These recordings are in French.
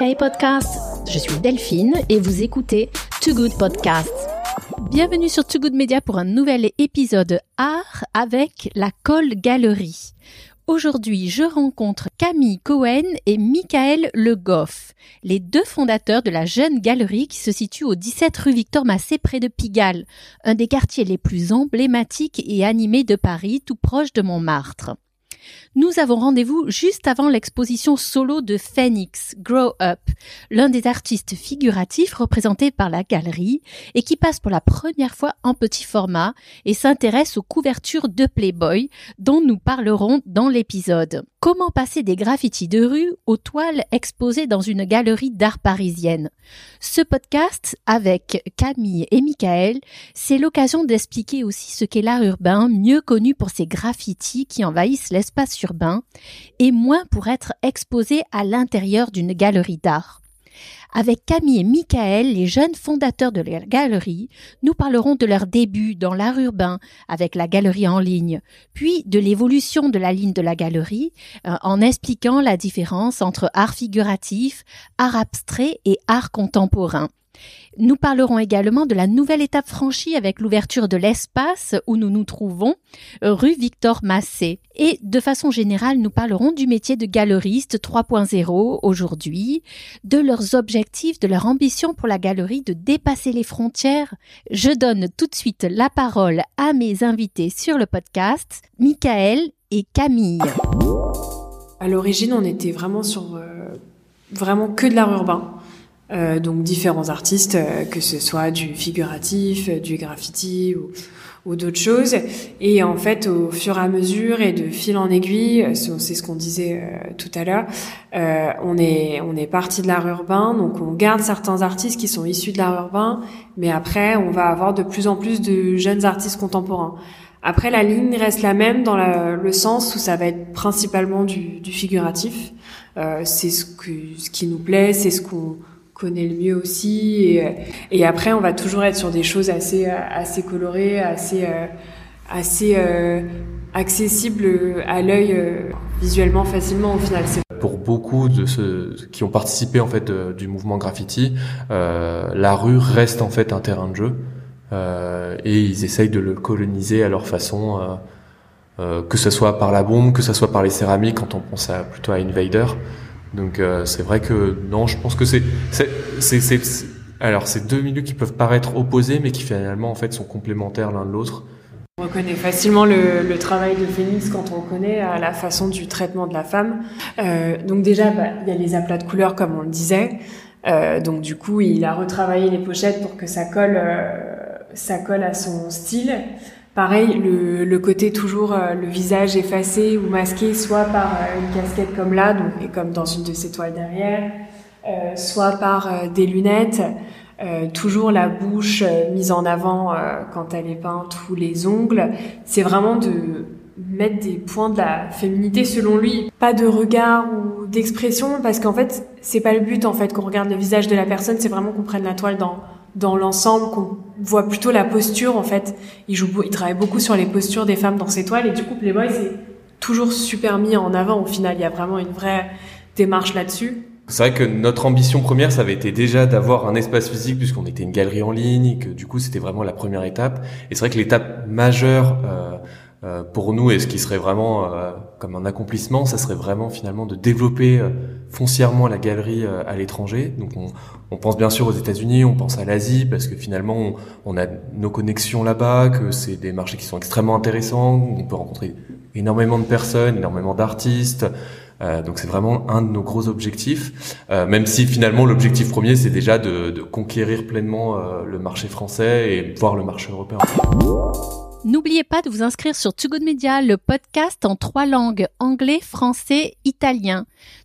Hey podcast, je suis Delphine et vous écoutez Too Good Podcast. Bienvenue sur Too Good Media pour un nouvel épisode art avec la Colle Galerie. Aujourd'hui, je rencontre Camille Cohen et Michael Le Goff, les deux fondateurs de la jeune galerie qui se situe au 17 rue Victor Massé près de Pigalle, un des quartiers les plus emblématiques et animés de Paris, tout proche de Montmartre. Nous avons rendez-vous juste avant l'exposition solo de Phoenix, Grow Up, l'un des artistes figuratifs représentés par la galerie et qui passe pour la première fois en petit format et s'intéresse aux couvertures de Playboy dont nous parlerons dans l'épisode. Comment passer des graffitis de rue aux toiles exposées dans une galerie d'art parisienne? Ce podcast avec Camille et Michael, c'est l'occasion d'expliquer aussi ce qu'est l'art urbain, mieux connu pour ses graffitis qui envahissent l'espace urbain, et moins pour être exposé à l'intérieur d'une galerie d'art. Avec Camille et Michael, les jeunes fondateurs de la galerie, nous parlerons de leur début dans l'art urbain avec la galerie en ligne, puis de l'évolution de la ligne de la galerie euh, en expliquant la différence entre art figuratif, art abstrait et art contemporain. Nous parlerons également de la nouvelle étape franchie avec l'ouverture de l'espace où nous nous trouvons, rue Victor Massé. Et de façon générale, nous parlerons du métier de galeriste 3.0 aujourd'hui, de leurs objectifs, de leur ambition pour la galerie de dépasser les frontières. Je donne tout de suite la parole à mes invités sur le podcast, Michael et Camille. À l'origine, on était vraiment sur euh, vraiment que de l'art urbain. Euh, donc différents artistes, euh, que ce soit du figuratif, euh, du graffiti ou, ou d'autres choses. Et en fait, au fur et à mesure et de fil en aiguille, c'est ce qu'on disait tout à l'heure, on est on est parti de l'art urbain, donc on garde certains artistes qui sont issus de l'art urbain, mais après on va avoir de plus en plus de jeunes artistes contemporains. Après, la ligne reste la même dans le sens où ça va être principalement du, du figuratif. c'est ce, que, ce qui nous plaît, c'est ce qu'on connaît le mieux aussi. Et, après, on va toujours être sur des choses assez, assez colorées, assez, euh, assez euh, accessibles à l'œil euh, visuellement facilement au final. Pour beaucoup de ceux qui ont participé en fait du mouvement graffiti, la rue reste en fait un terrain de jeu et ils essayent de le coloniser à leur façon. que ce soit par la bombe, que ce soit par les céramiques, quand on pense à, plutôt à Invader. Donc euh, c'est vrai que non, je pense que c'est c'est alors c'est deux milieux qui peuvent paraître opposés, mais qui finalement en fait sont complémentaires l'un de l'autre. On reconnaît facilement le, le, travail de Phoenix quand on connaît à la façon du traitement de la femme. Euh, donc déjà, bah, il y a les aplats de couleurs comme on le disait. Euh, donc du coup, il a retravaillé les pochettes pour que ça colle, euh, ça colle à son style. Pareil, le, le, côté toujours euh, le visage effacé ou masqué, soit par euh, une casquette comme là, donc, et comme dans une de ces toiles derrière, euh, soit par des lunettes, toujours la bouche mise en avant quand elle est peinte ou les ongles. C'est vraiment de mettre des points de la féminité selon lui. Pas de regard ou d'expression, parce qu'en fait, c'est pas le but en fait qu'on regarde le visage de la personne, c'est vraiment qu'on prenne la toile dans dans l'ensemble, qu'on voit plutôt la posture en fait. Il joue, il travaille beaucoup sur les postures des femmes dans ses toiles et du coup Playboy c'est toujours super mis en avant. Au final, il y a vraiment une vraie démarche là-dessus. C'est vrai que notre ambition première, ça avait été déjà d'avoir un espace physique puisqu'on était une galerie en ligne, que du coup c'était vraiment la première étape. Et c'est vrai que l'étape majeure euh, euh, pour nous et ce qui serait vraiment euh, comme un accomplissement, ça serait vraiment finalement de développer euh, foncièrement la galerie à l'étranger. Donc on, on, pense bien sûr aux États-Unis, on pense à l'Asie parce que finalement on, on a nos connexions là-bas, que c'est des marchés qui sont extrêmement intéressants, on peut rencontrer énormément de personnes, énormément d'artistes. Euh, donc c'est vraiment un de nos gros objectifs, euh, même si finalement l'objectif premier c'est déjà de, de, conquérir pleinement euh, le marché français et voir le marché européen. N'oubliez pas de vous inscrire sur Too Media, le podcast en trois langues, anglais, français, italien.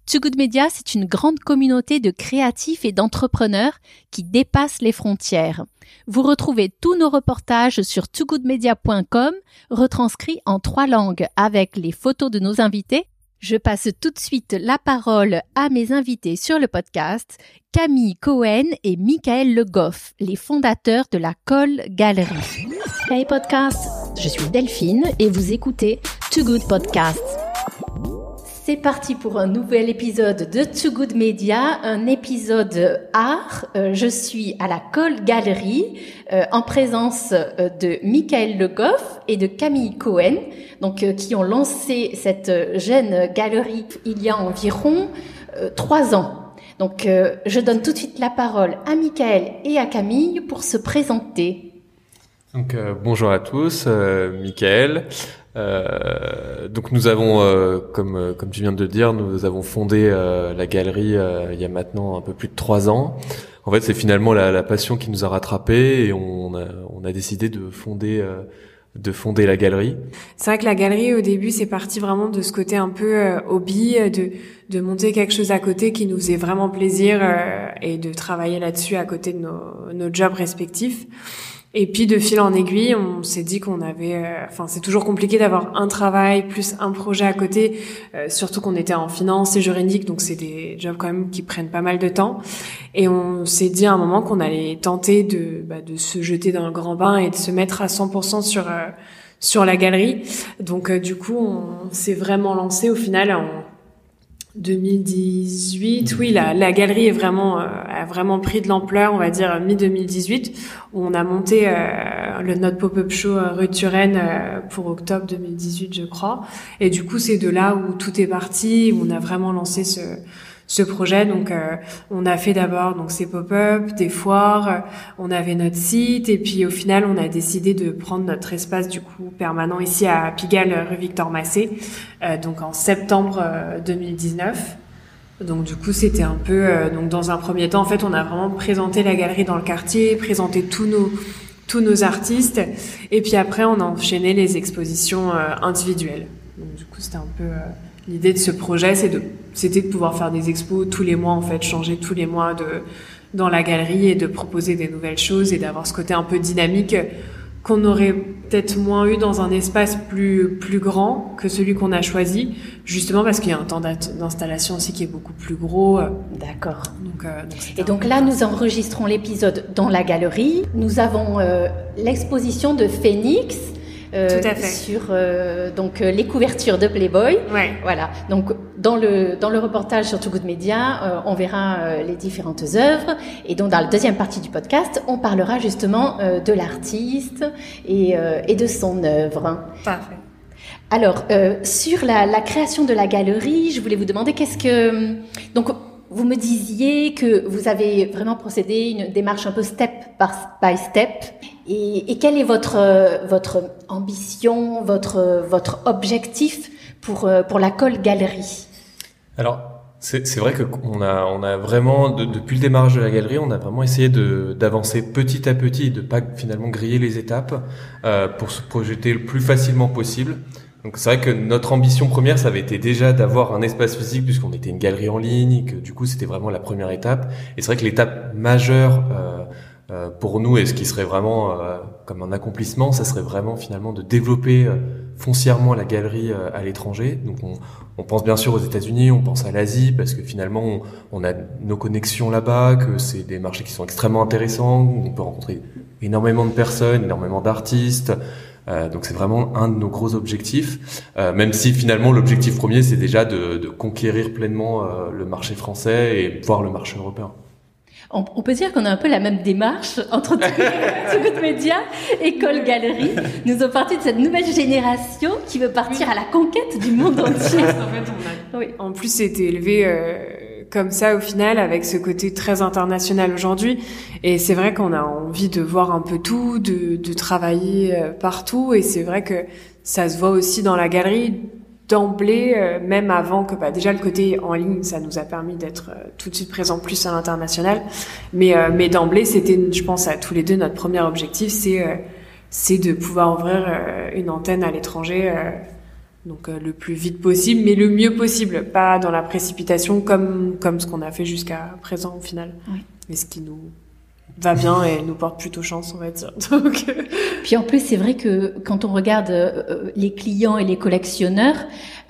Too Media, c'est une grande communauté de créatifs et d'entrepreneurs qui dépassent les frontières. Vous retrouvez tous nos reportages sur toogoodmedia.com, retranscrits en trois langues avec les photos de nos invités. Je passe tout de suite la parole à mes invités sur le podcast, Camille Cohen et Michael Le Goff, les fondateurs de la Colle Galerie. Hey podcast, je suis Delphine et vous écoutez Too Good Podcast. C'est parti pour un nouvel épisode de Too Good Media, un épisode art. Euh, je suis à la Colle Galerie euh, en présence euh, de Michael Le Goff et de Camille Cohen, donc qui ont lancé cette jeune galerie il y a environ trois ans. Donc je donne tout de suite la parole à Michael et à Camille pour se présenter. Donc bonjour à tous, Michael. Euh, donc nous avons, euh, comme euh, comme tu viens de le dire, nous avons fondé la galerie il y a maintenant un peu plus de trois ans. En fait, c'est finalement la, la, passion qui nous a rattrapés et on a, on a décidé de fonder de fonder la galerie. C'est vrai que la galerie au début c'est parti vraiment de ce côté un peu hobby, de de monter quelque chose à côté qui nous faisait vraiment plaisir et de travailler là-dessus à côté de nos, nos jobs respectifs. Et puis de fil en aiguille, on s'est dit qu'on avait, euh, enfin c'est toujours compliqué d'avoir un travail plus un projet à côté, euh, surtout qu'on était en finance et juridique, donc c'est des jobs quand même qui prennent pas mal de temps. Et on s'est dit à un moment qu'on allait tenter de, bah, de se jeter dans le grand bain et de se mettre à 100% sur euh, sur la galerie. Donc du coup, on s'est vraiment lancé au final 2018, oui, la, la galerie est vraiment euh, a vraiment pris de l'ampleur, on va dire mi 2018, où on a monté euh, le notre pop-up show euh, rue Turenne pour octobre 2018, je crois. Et du coup, c'est de là où tout est parti, où on a vraiment lancé ce ce projet. Donc, euh, on a fait d'abord donc ces pop-up, des foires, euh, on avait notre site et puis au final, on a décidé de prendre notre espace du coup permanent ici à Pigalle, rue Victor Massé, euh, donc en septembre 2019. Donc du coup, c'était un peu donc dans un premier temps, en fait, on a vraiment présenté la galerie dans le quartier, présenté tous nos tous nos artistes et puis après, on a enchaîné les expositions individuelles. Donc du coup, c'était un peu L'idée de ce projet, c'est de, c'était de pouvoir faire des expos tous les mois, en fait, changer tous les mois de, dans la galerie et de proposer des nouvelles choses et d'avoir ce côté un peu dynamique qu'on aurait peut-être moins eu dans un espace plus plus grand que celui qu'on a choisi, justement parce qu'il y a un temps d'installation aussi qui est beaucoup plus gros. D'accord. Donc, euh, et donc là, nous enregistrons l'épisode dans la galerie. Nous avons euh, l'exposition de Phoenix euh, Tout à fait. sur euh, donc euh, les couvertures de Playboy. Ouais. Voilà. Donc dans le dans le reportage sur Too Good Media, on verra les différentes œuvres et donc dans la deuxième partie du podcast, on parlera justement de l'artiste et et de son œuvre. Parfait. Alors sur la, la création de la galerie, je voulais vous demander qu'est-ce que donc vous me disiez que vous avez vraiment procédé une démarche un peu step by step. Et, et quelle est votre votre ambition, votre votre objectif pour pour la Colle Galerie? Alors c'est vrai qu'on a on a vraiment depuis le démarrage de la galerie, on a vraiment essayé d'avancer petit à petit, de pas finalement griller les étapes euh, pour se projeter le plus facilement possible. Donc c'est vrai que notre ambition première, ça avait été déjà d'avoir un espace physique puisqu'on était une galerie en ligne, que du coup c'était vraiment la première étape. Et c'est vrai que l'étape majeure euh, euh, pour nous et ce qui serait vraiment euh, comme un accomplissement, ça serait vraiment finalement de développer euh, foncièrement la galerie euh, à l'étranger. Donc on, on, pense bien sûr aux États-Unis, on pense à l'Asie parce que finalement on, on a nos connexions là-bas, que c'est des marchés qui sont extrêmement intéressants, où on peut rencontrer énormément de personnes, énormément d'artistes. Euh, donc c'est vraiment un de nos gros objectifs, euh, même si finalement l'objectif premier c'est déjà de, de, conquérir pleinement euh, le marché français et voir le marché européen. On, peut dire qu'on a un peu la même démarche entre Good Media et Col Galerie. Nous sommes partis de cette nouvelle génération qui veut partir à la conquête du monde entier. en, fait, on a... oui. en plus, c'était élevé comme ça au final avec ce côté très international aujourd'hui. Et c'est vrai qu'on a envie de voir un peu tout de, de travailler euh, partout. Et c'est vrai que ça se voit aussi dans la galerie d'emblée euh, même avant que bah, déjà le côté en ligne ça nous a permis d'être euh, tout de suite présent plus à l'international. Mais mais d'emblée c'était je pense à tous les deux notre premier objectif c'est c'est de pouvoir ouvrir une antenne à l'étranger donc euh, le plus vite possible, mais le mieux possible, pas dans la précipitation comme comme ce qu'on a fait jusqu'à présent au final. Oui. Mais ce qui nous va bien et nous porte plutôt chance, on va dire. Donc... Euh, Puis en plus, c'est vrai que quand on regarde euh, les clients et les collectionneurs,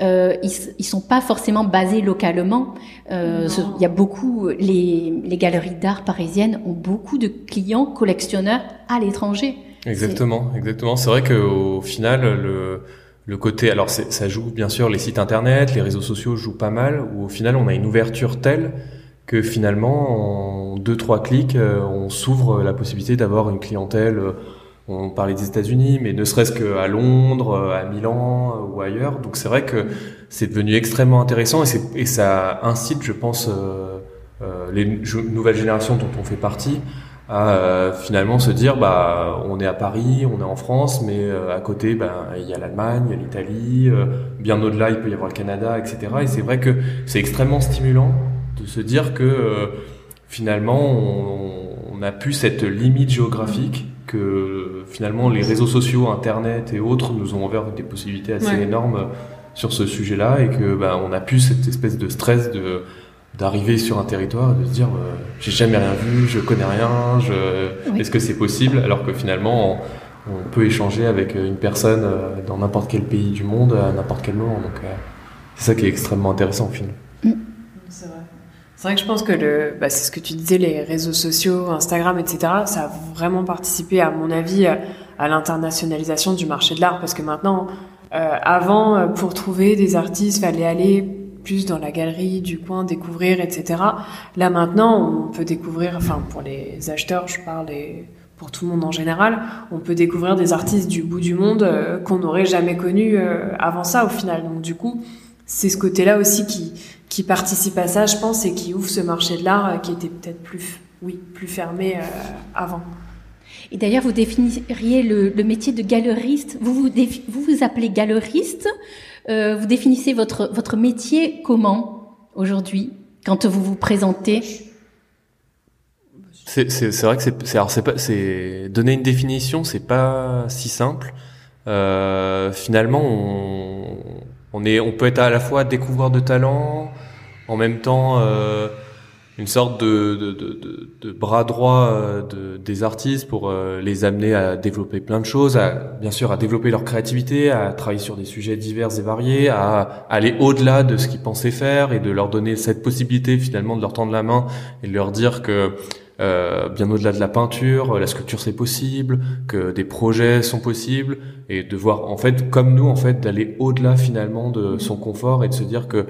euh, ils, ils sont pas forcément basés localement. Euh, il y a beaucoup, les, les galeries d'art parisiennes ont beaucoup de clients collectionneurs à l'étranger. Exactement, exactement. C'est vrai qu'au final, le le côté, alors ça joue bien sûr les sites internet, les réseaux sociaux jouent pas mal, où au final on a une ouverture telle que finalement en deux trois clics euh, on s'ouvre la possibilité d'avoir une clientèle. Euh, on parlait des États-Unis, mais ne serait-ce qu'à Londres, euh, à Milan ou ailleurs. Donc c'est vrai que c'est devenu extrêmement intéressant et, et ça incite, je pense, les nouvelles générations dont on fait partie à euh, finalement se dire bah on est à Paris, on est en France, mais euh, à côté bah, il y a l'Allemagne, il y a l'Italie, euh, bien au-delà il peut y avoir le Canada, etc. Et c'est vrai que c'est extrêmement stimulant de se dire que finalement on, on, a plus cette limite géographique que finalement les réseaux sociaux, Internet et autres nous ont ouvert des possibilités assez énormes sur ce sujet-là et que bah, on a plus cette espèce de stress de d'arriver sur un territoire et de se dire euh, j'ai jamais rien vu, je connais rien, je... est-ce que c'est possible? Alors que finalement on, peut échanger avec une personne euh, dans n'importe quel pays du monde à n'importe quel moment. Donc euh, c'est ça qui est extrêmement intéressant au final. Mm. C'est vrai. C'est vrai que je pense que le, bah, c'est ce que tu disais, les réseaux sociaux, Instagram, etc. Ça a vraiment participé, à mon avis, à l'internationalisation du marché de l'art, parce que maintenant, avant, pour trouver des artistes, fallait aller dans la galerie du coin, découvrir, etc. Là maintenant, on peut découvrir, enfin pour les acheteurs, je parle et pour tout le monde en général, on peut découvrir des artistes du bout du monde euh, qu'on n'aurait jamais connus euh, avant ça au final. Donc du coup, c'est ce côté-là aussi qui, qui participe à ça, je pense, et qui ouvre ce marché de l'art euh, qui était peut-être plus, oui, plus fermé avant. Et d'ailleurs, vous définiriez le, métier de galeriste. Vous, vous, vous appelez galeriste euh, vous définissez votre, votre métier comment aujourd'hui quand vous vous présentez c'est vrai que c'est c'est donner une définition c'est pas si simple. Euh, finalement on, on est on peut être à la fois découvreur de talent en même temps euh, une sorte de, de, de, de bras droit euh, de, des artistes pour euh, les amener à développer plein de choses, à, bien sûr à développer leur créativité, à travailler sur des sujets divers et variés, à aller au-delà de ce qu'ils pensaient faire et de leur donner cette possibilité finalement de leur tendre la main et de leur dire que euh, bien au-delà de la peinture, la sculpture c'est possible, que des projets sont possibles et de voir en fait comme nous en fait d'aller au-delà finalement de son confort et de se dire que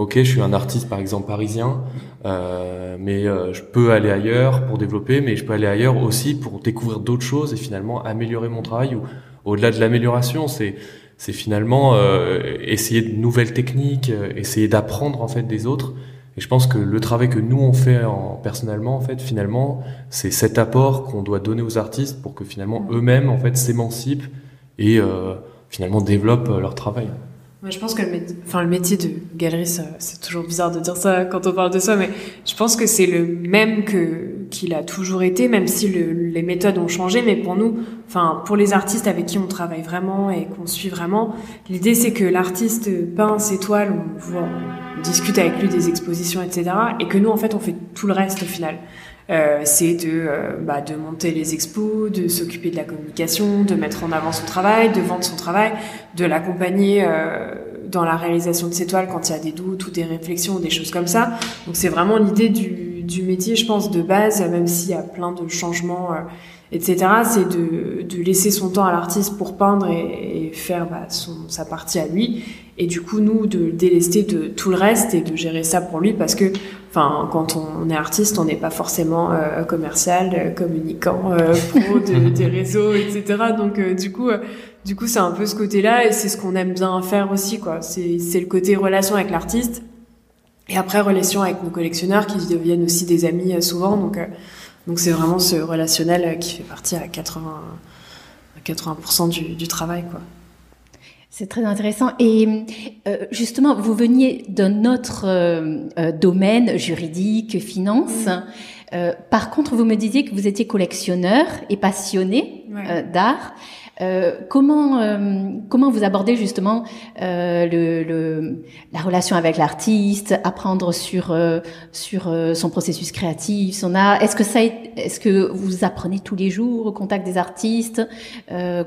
ok, je suis un artiste par exemple parisien, euh, mais euh, je peux aller ailleurs pour développer, mais je peux aller ailleurs aussi pour découvrir d'autres choses et finalement améliorer mon travail. Ou au-delà de l'amélioration, c'est c'est finalement euh, essayer de nouvelles techniques, essayer d'apprendre en fait des autres. Et je pense que le travail que nous on fait en, personnellement, en fait, finalement, c'est cet apport qu'on doit donner aux artistes pour que finalement eux-mêmes en fait s'émancipent et finalement développent leur travail. Je pense que le, enfin, le métier de galeriste, c'est toujours bizarre de dire ça quand on parle de ça, mais je pense que c'est le même que qu'il a toujours été, même si le, les méthodes ont changé. Mais pour nous, enfin, pour les artistes avec qui on travaille vraiment et qu'on suit vraiment, l'idée c'est que l'artiste peint ses toiles, on, voit, on discute avec lui des expositions, etc., et que nous, en fait, on fait tout le reste au final. Euh, c'est de, euh, bah, de monter les expos, de s'occuper de la communication, de mettre en avant son travail, de vendre son travail, de l'accompagner euh, dans la réalisation de ses toiles quand il y a des doutes ou des réflexions ou des choses comme ça. Donc c'est vraiment l'idée du, du métier, je pense, de base, même s'il y a plein de changements, etc. C'est de, de laisser son temps à l'artiste pour peindre et, et faire bah, son, sa partie à lui et du coup nous de délester de tout le reste et de gérer ça pour lui parce que enfin quand on est artiste on n'est pas forcément euh, commercial euh, communicant euh, pro de, des réseaux etc donc euh, du coup du coup c'est un peu ce côté là et c'est ce qu'on aime bien faire aussi quoi. C'est c'est le côté relation avec l'artiste et après relation avec nos collectionneurs qui deviennent aussi des amis souvent. Donc donc c'est vraiment ce relationnel qui fait partie à 80 à 80% du, du travail quoi c'est très intéressant. Et euh, justement, vous veniez d'un autre euh, euh, domaine juridique, finance. Euh, par contre, vous me disiez que vous étiez collectionneur et passionné d'art. comment comment vous abordez justement le, le, la relation avec l'artiste, apprendre sur sur son processus créatif, son art? Est-ce que ça est-ce que vous apprenez tous les jours au contact des artistes?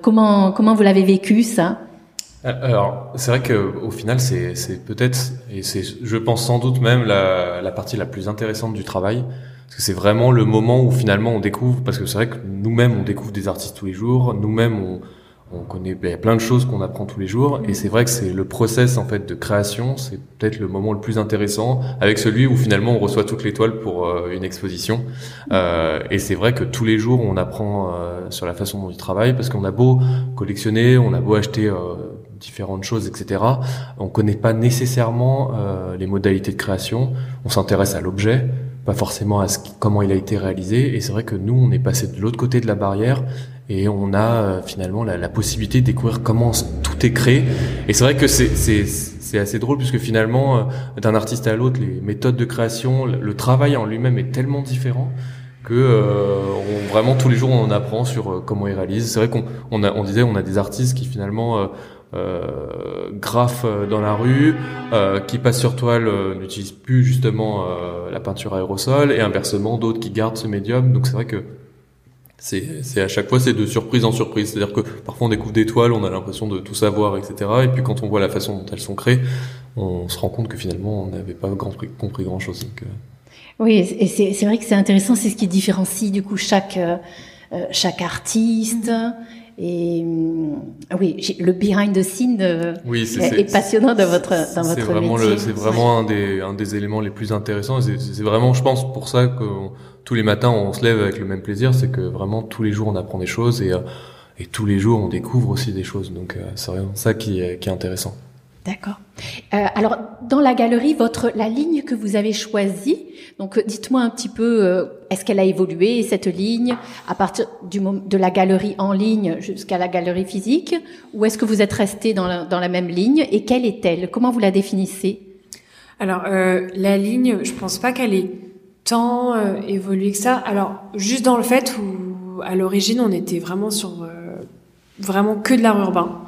Comment comment vous l'avez vécu ça? euh, alors, c'est vrai que au final, c'est, c'est peut-être, et c'est, je pense sans doute même la, la partie la plus intéressante du travail, parce que c'est vraiment le moment où finalement on découvre, parce que c'est vrai que nous-mêmes on découvre des artistes tous les jours, nous-mêmes on, On connaît ben, plein de choses qu'on apprend tous les jours, et c'est vrai que c'est le process en fait de création, c'est peut-être le moment le plus intéressant, avec celui où finalement on reçoit toute l'étoile pour euh, une exposition. Euh, et c'est vrai que tous les jours on apprend euh, sur la façon dont il travaille, parce qu'on a beau collectionner, on a beau acheter différentes choses, etc. On connaît pas nécessairement les modalités de création. On s'intéresse à l'objet, pas forcément à ce comment il a été réalisé. Et c'est vrai que nous, on est passé de l'autre côté de la barrière et on a euh, finalement la, la, possibilité de découvrir comment tout est créé. Et c'est vrai que c'est assez drôle puisque finalement euh, d'un artiste à l'autre, les méthodes de création, le travail en lui-même est tellement différent que euh, on, vraiment tous les jours on en apprend sur comment il réalise. C'est vrai qu'on on, on disait on a des artistes qui finalement euh, graffent dans la rue, euh, qui passent sur toile n'utilisent plus justement la peinture aérosol et inversement d'autres qui gardent ce médium. Donc c'est vrai que c'est à chaque fois c'est de surprise en surprise. C'est-à-dire que parfois on découvre des toiles, on a l'impression de tout savoir, etc. Et puis quand on voit la façon dont elles sont créées, on se rend compte que finalement on n'avait pas grand, compris grand chose. Donc, euh. Oui, et c'est vrai que c'est intéressant, c'est ce qui différencie du coup chaque euh, euh chaque artiste. Et euh, oui, le behind the scene oui, est, est, passionnant dans votre dans votre vraiment métier. C'est vraiment un des un des éléments les plus intéressants. C'est vraiment, je pense, pour ça que tous les matins on se lève avec le même plaisir, c'est que vraiment tous les jours on apprend des choses et, euh, et tous les jours on découvre aussi des choses. Donc euh, c'est vraiment ça qui est, qui est intéressant. D'accord. Euh, alors dans la galerie, votre la ligne que vous avez choisie, donc dites-moi un petit peu, euh, est-ce qu'elle a évolué cette ligne à partir du de la galerie en ligne jusqu'à la galerie physique, ou est-ce que vous êtes resté dans la, dans la même ligne et quelle est-elle? Comment vous la définissez? Alors euh, la ligne, je pense pas qu'elle est tant euh, évolué que ça. Alors, juste dans le fait où, à l'origine, on était vraiment sur euh, vraiment que de l'art urbain.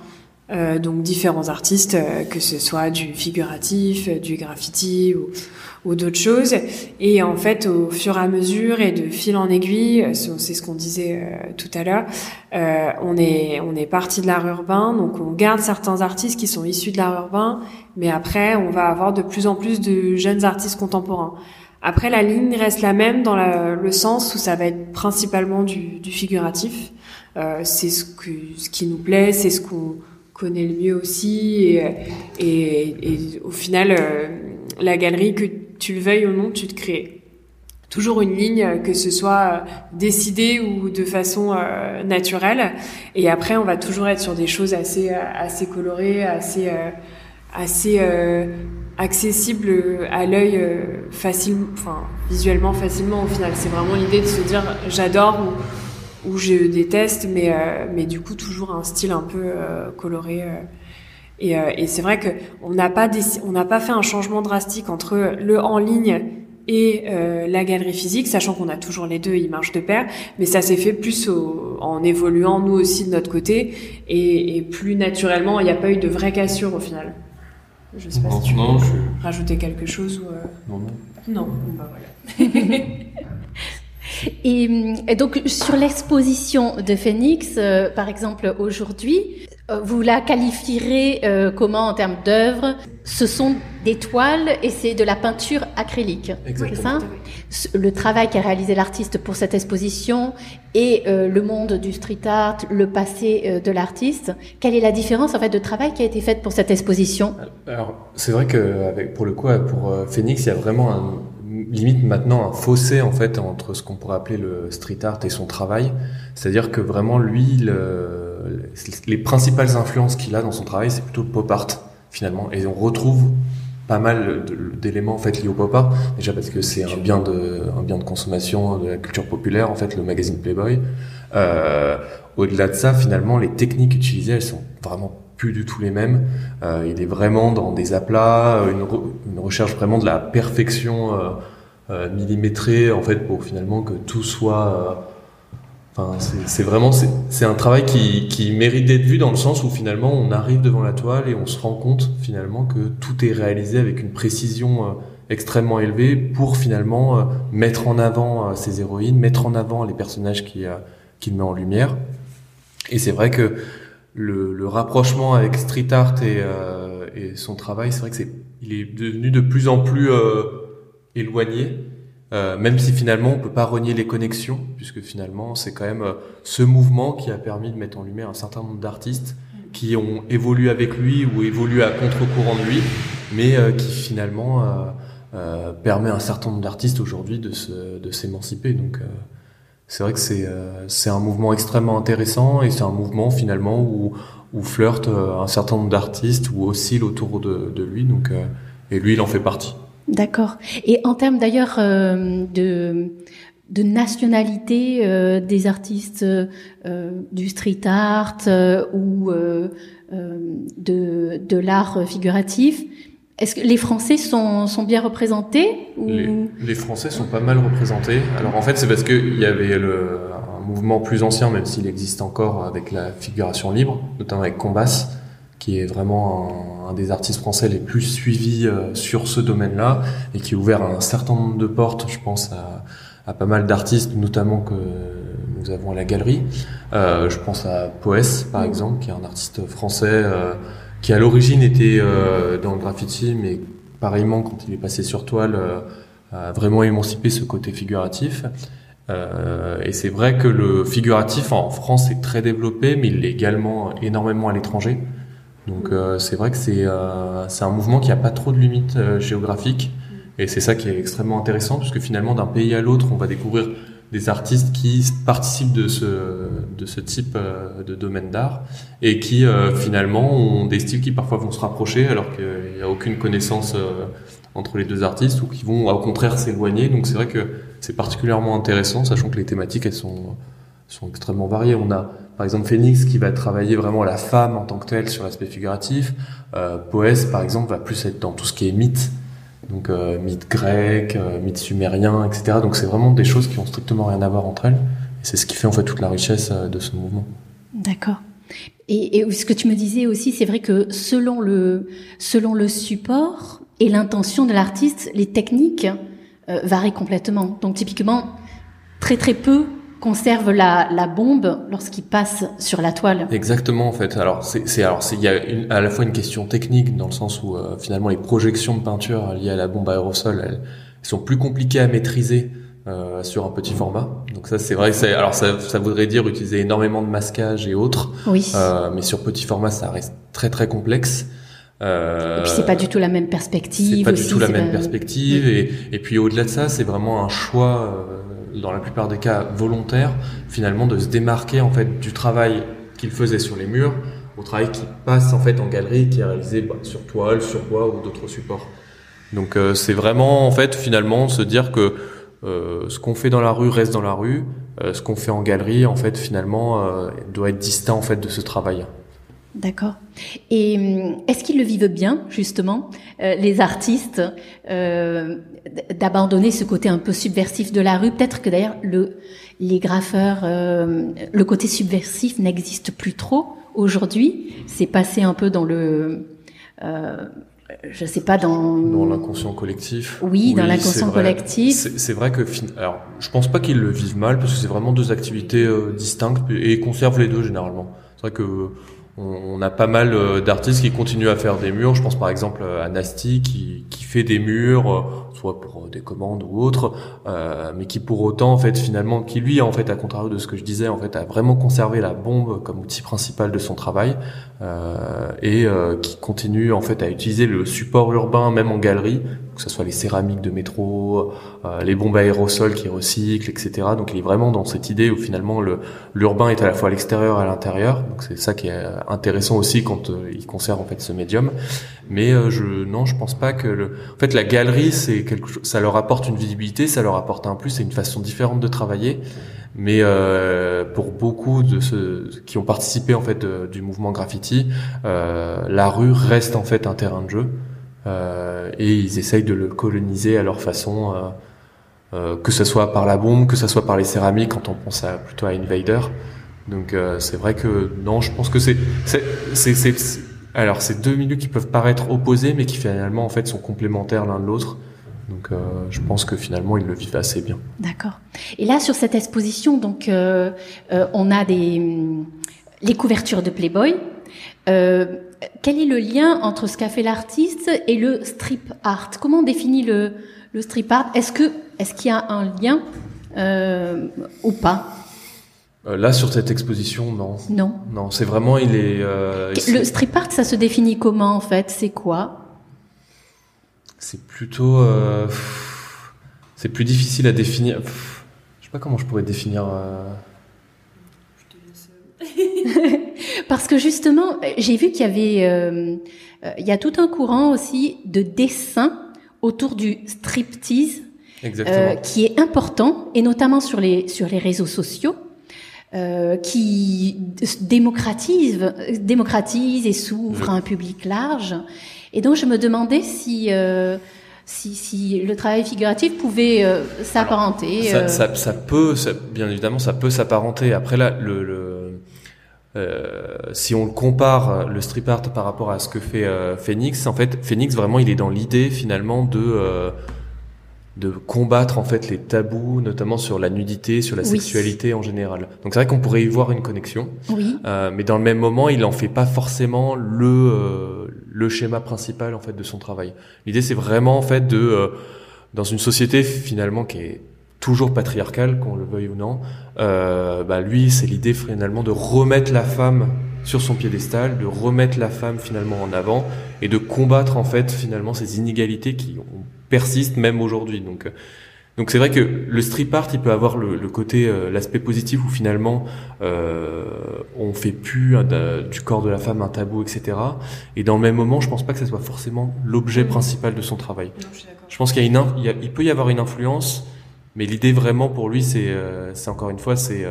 Euh, donc différents artistes, euh, que ce soit du figuratif, du graffiti ou, ou d'autres choses. Et en fait, au fur et à mesure et de fil en aiguille, c'est ce qu'on disait tout à l'heure, on est on est parti de l'art urbain, donc on garde certains artistes qui sont issus de l'art urbain, mais après on va avoir de plus en plus de jeunes artistes contemporains. Après, la ligne reste la même dans le sens où ça va être principalement du, du figuratif. Euh, c'est ce, que, ce qui nous plaît, c'est ce qu'on connaît le mieux aussi. Et, et, et au final, euh, la galerie, que tu le veuilles ou non, tu te crées toujours une ligne, que ce soit décidée ou de façon euh, naturelle. Et après, on va toujours être sur des choses assez, assez colorées, assez, euh, assez accessible à l'œil euh, facile, enfin visuellement facilement au final. C'est vraiment l'idée de se dire j'adore ou, je déteste, mais euh, mais du coup toujours un style un peu euh, coloré. et, et c'est vrai que on n'a pas on n'a pas fait un changement drastique entre le en ligne et la galerie physique, sachant qu'on a toujours les deux, ils marchent de pair, mais ça s'est fait plus en évoluant nous aussi de notre côté et, et plus naturellement. Il n'y a pas eu de vraie cassure au final. Je sais pas si tu veux rajouter quelque chose ou. Euh, non, non. Non, bah voilà. et, donc sur l'exposition de Phoenix, euh, par exemple aujourd'hui, euh, vous la qualifierez comment en termes d'œuvre Ce sont des toiles et c'est de la peinture acrylique. Exactement. Ça le travail qu'a réalisé l'artiste pour cette exposition et le monde du street art, le passé de l'artiste. Quelle est la différence en fait de travail qui a été faite pour cette exposition? Alors c'est vrai que avec, pour le coup pour Phoenix, il y a vraiment un limite maintenant un fossé en fait entre ce qu'on pourrait appeler le street art et son travail. C'est-à-dire que vraiment lui, le, les principales influences qu'il a dans son travail, c'est plutôt pop art finalement. Et on retrouve pas mal d'éléments en fait liés au pop art. Déjà parce que c'est un bien de un bien de consommation de la culture populaire en fait le magazine Playboy. Euh, Au-delà de ça, finalement, les techniques utilisées, elles sont vraiment plus du tout les mêmes. Euh, il est vraiment dans des aplats, une, une, recherche vraiment de la perfection euh, euh millimétrée en fait pour finalement que tout soit. Euh, enfin, c'est vraiment c'est un travail qui, qui mérite d'être vu dans le sens où finalement on arrive devant la toile et on se rend compte finalement que tout est réalisé avec une précision euh, extrêmement élevée pour finalement mettre en avant ces héroïnes, mettre en avant les personnages qui qu'il met en lumière. Et c'est vrai que le, le, rapprochement avec street art et, euh, et son travail, c'est vrai que c'est, il est devenu de plus en plus euh, éloigné. Euh, même si finalement on peut pas renier les connexions, puisque finalement c'est quand même euh, ce mouvement qui a permis de mettre en lumière un certain nombre d'artistes qui ont évolué avec lui ou évolué à contre-courant de lui, mais euh, qui finalement permet à un certain nombre d'artistes aujourd'hui de, de s'émanciper. Donc c'est vrai que c'est, c'est un mouvement extrêmement intéressant et c'est un mouvement finalement où, où flirte un certain nombre d'artistes ou oscille autour de, de lui. Donc, et lui il en fait partie. D'accord. Et en termes d'ailleurs euh, de, nationalité euh, des artistes euh, du street art ou de, l'art figuratif, est-ce que les Français sont, bien représentés les, Français sont pas mal représentés. Alors en fait, c'est parce qu'il y avait un mouvement plus ancien, même s'il existe encore, avec la figuration libre, notamment avec Combas, qui est vraiment un un des artistes français les plus suivis euh, sur ce domaine-là et qui a ouvert un certain nombre de portes, je pense à, à pas mal d'artistes, notamment que nous avons à la galerie. Euh, je pense à Poès, par mm. exemple, qui est un artiste français euh, qui à l'origine était dans le graffiti, mais pareillement quand il est passé sur toile, a vraiment émancipé ce côté figuratif. et c'est vrai que le figuratif en France est très développé, mais il l'est également énormément à l'étranger. Donc euh, c'est vrai que c'est euh, c'est un mouvement qui a pas trop de limites euh, géographiques. Et c'est ça qui est extrêmement intéressant puisque finalement d'un pays à l'autre on va découvrir des artistes qui participent de ce de ce type de domaine d'art et qui finalement ont des styles qui parfois vont se rapprocher alors qu'il n'y a aucune connaissance entre les deux artistes ou qui vont au contraire s'éloigner. Donc c'est vrai que c'est particulièrement intéressant sachant que les thématiques elles sont sont extrêmement variées. On a par exemple Phoenix qui va travailler vraiment la femme en tant que telle sur l'aspect figuratif. Euh, Poès par exemple va plus être dans tout ce qui est mythe, donc euh, mythe grec, euh, mythe sumérien, etc. Donc c'est vraiment des choses qui ont strictement rien à voir entre elles. Et c'est ce qui fait en fait toute la richesse euh, de ce mouvement. D'accord. Et, et, ce que tu me disais aussi, c'est vrai que selon le selon le support et l'intention de l'artiste, les techniques varient complètement. Donc typiquement, très très peu conserve la, la bombe lorsqu'il passe sur la toile. Exactement en fait. Alors c'est alors il y a une, à la fois une question technique dans le sens où euh, finalement les projections de peinture liées à la bombe aérosol elles, sont plus compliquées à maîtriser euh, sur un petit format. Donc ça c'est vrai que alors ça, ça voudrait dire utiliser énormément de masquage et autres. Oui. Euh, mais sur petit format ça reste très très complexe. Euh, et puis c'est pas du tout la même perspective. C'est pas du tout la même perspective. Et, et puis au-delà de ça, c'est vraiment un choix dans la plupart des cas volontaire, finalement de se démarquer en fait du travail qu'il faisait sur les murs au travail qui passe en fait en galerie, qui est réalisé bah, sur toile, sur bois ou d'autres supports. Donc euh, c'est vraiment en fait finalement se dire que euh, ce qu'on fait dans la rue reste dans la rue, euh, ce qu'on fait en galerie en fait finalement doit être distinct en fait de ce travail. D'accord. Et hum, est-ce qu'ils le vivent bien, justement, euh, les artistes, euh, d'abandonner ce côté un peu subversif de la rue? Peut-être que d'ailleurs, le, les graffeurs, euh, le côté subversif n'existe plus trop aujourd'hui. C'est passé un peu dans le... Euh, je sais pas dans dans l'inconscient collectif? Oui, dans l'inconscient collectif. C'est vrai que alors je pense pas qu'ils le vivent mal parce que c'est vraiment deux activités distinctes et ils conservent les deux généralement. C'est vrai que on, a pas mal euh, d'artistes qui continuent à faire des murs. Je pense par exemple à Nasty qui, fait des murs, euh, soit pour des commandes ou autres, euh, mais qui pour autant en fait finalement, qui lui en fait à contrario de ce que je disais en fait a vraiment conservé la bombe comme outil principal de son travail euh, et euh, qui continue en fait à utiliser le support urbain même en galerie, que ce soit les céramiques de métro, euh, les bombes aérosols qui recyclent, etc. Donc il est vraiment dans cette idée où finalement le l'urbain est à la fois à l'extérieur et à l'intérieur. Donc c'est ça qui est intéressant aussi quand il conserve en fait ce médium. Mais je non, je pense pas que le en fait la galerie c'est quelque chose ça leur apporte une visibilité, ça leur apporte un plus, c'est une façon différente de travailler. Mais euh, pour beaucoup de ceux qui ont participé en fait du mouvement graffiti, euh, la rue reste en fait un terrain de jeu euh, et ils essayent de le coloniser à leur façon, euh, euh, que ce soit par la bombe, que ce soit par les céramiques quand on pense à, plutôt à Invader. Donc euh, c'est vrai que non, je pense que c'est alors c'est deux milieux qui peuvent paraître opposés mais qui finalement en fait sont complémentaires l'un de l'autre. Donc euh, je pense que finalement ils le vivent assez bien. D'accord. Et là sur cette exposition, donc euh, euh, on a des les couvertures de Playboy. Quel est le lien entre ce qu'a fait l'artiste et le strip art? Comment on définit le le strip art? Est-ce que est-ce qu'il y a un lien euh, ou pas? Euh, Là, sur cette exposition, non. Non. Non, c'est vraiment, il est. Euh, le strip art, ça se définit comment en fait? C'est quoi? C'est plutôt. Euh, c'est plus difficile à définir. Je sais pas comment je pourrais définir. Euh, Parce que justement, j'ai vu qu'il y avait, euh, il y a tout un courant aussi de dessin autour du striptease, euh, qui est important, et notamment sur les sur les réseaux sociaux. Euh, qui démocratise, démocratise et s'ouvre à un public large. Et donc je me demandais si euh, si, si, le travail figuratif pouvait euh, s'apparenter. Ça, euh, ça, ça, peut, ça, bien évidemment, ça peut s'apparenter. Après là, le, le euh, si on le compare le strip art par rapport à ce que fait euh, Phoenix, en fait, Phoenix vraiment, il est dans l'idée finalement de euh, de combattre en fait les tabous, notamment sur la nudité, sur la sexualité en général. Donc c'est vrai qu'on pourrait y voir une connexion, oui. euh, mais dans le même moment, il en fait pas forcément le euh, le schéma principal en fait de son travail. L'idée c'est vraiment en fait de euh, dans une société finalement qui est toujours patriarcale, qu'on le veuille ou non, euh, bah lui c'est l'idée finalement de remettre la femme sur son piédestal, de remettre la femme finalement en avant et de combattre en fait finalement ces inégalités qui ont persiste même aujourd'hui. Donc, euh, donc c'est vrai que le strip art, il peut avoir le, le côté, euh, l'aspect positif où finalement euh, on fait plus euh, du corps de la femme un tabou, etc. Et dans le même moment, je pense pas que ce soit forcément l'objet principal de son travail. Non, je, je, pense qu'il y a une, il, y a, il, peut y avoir une influence, mais l'idée vraiment pour lui, c'est, euh, c'est encore une fois, c'est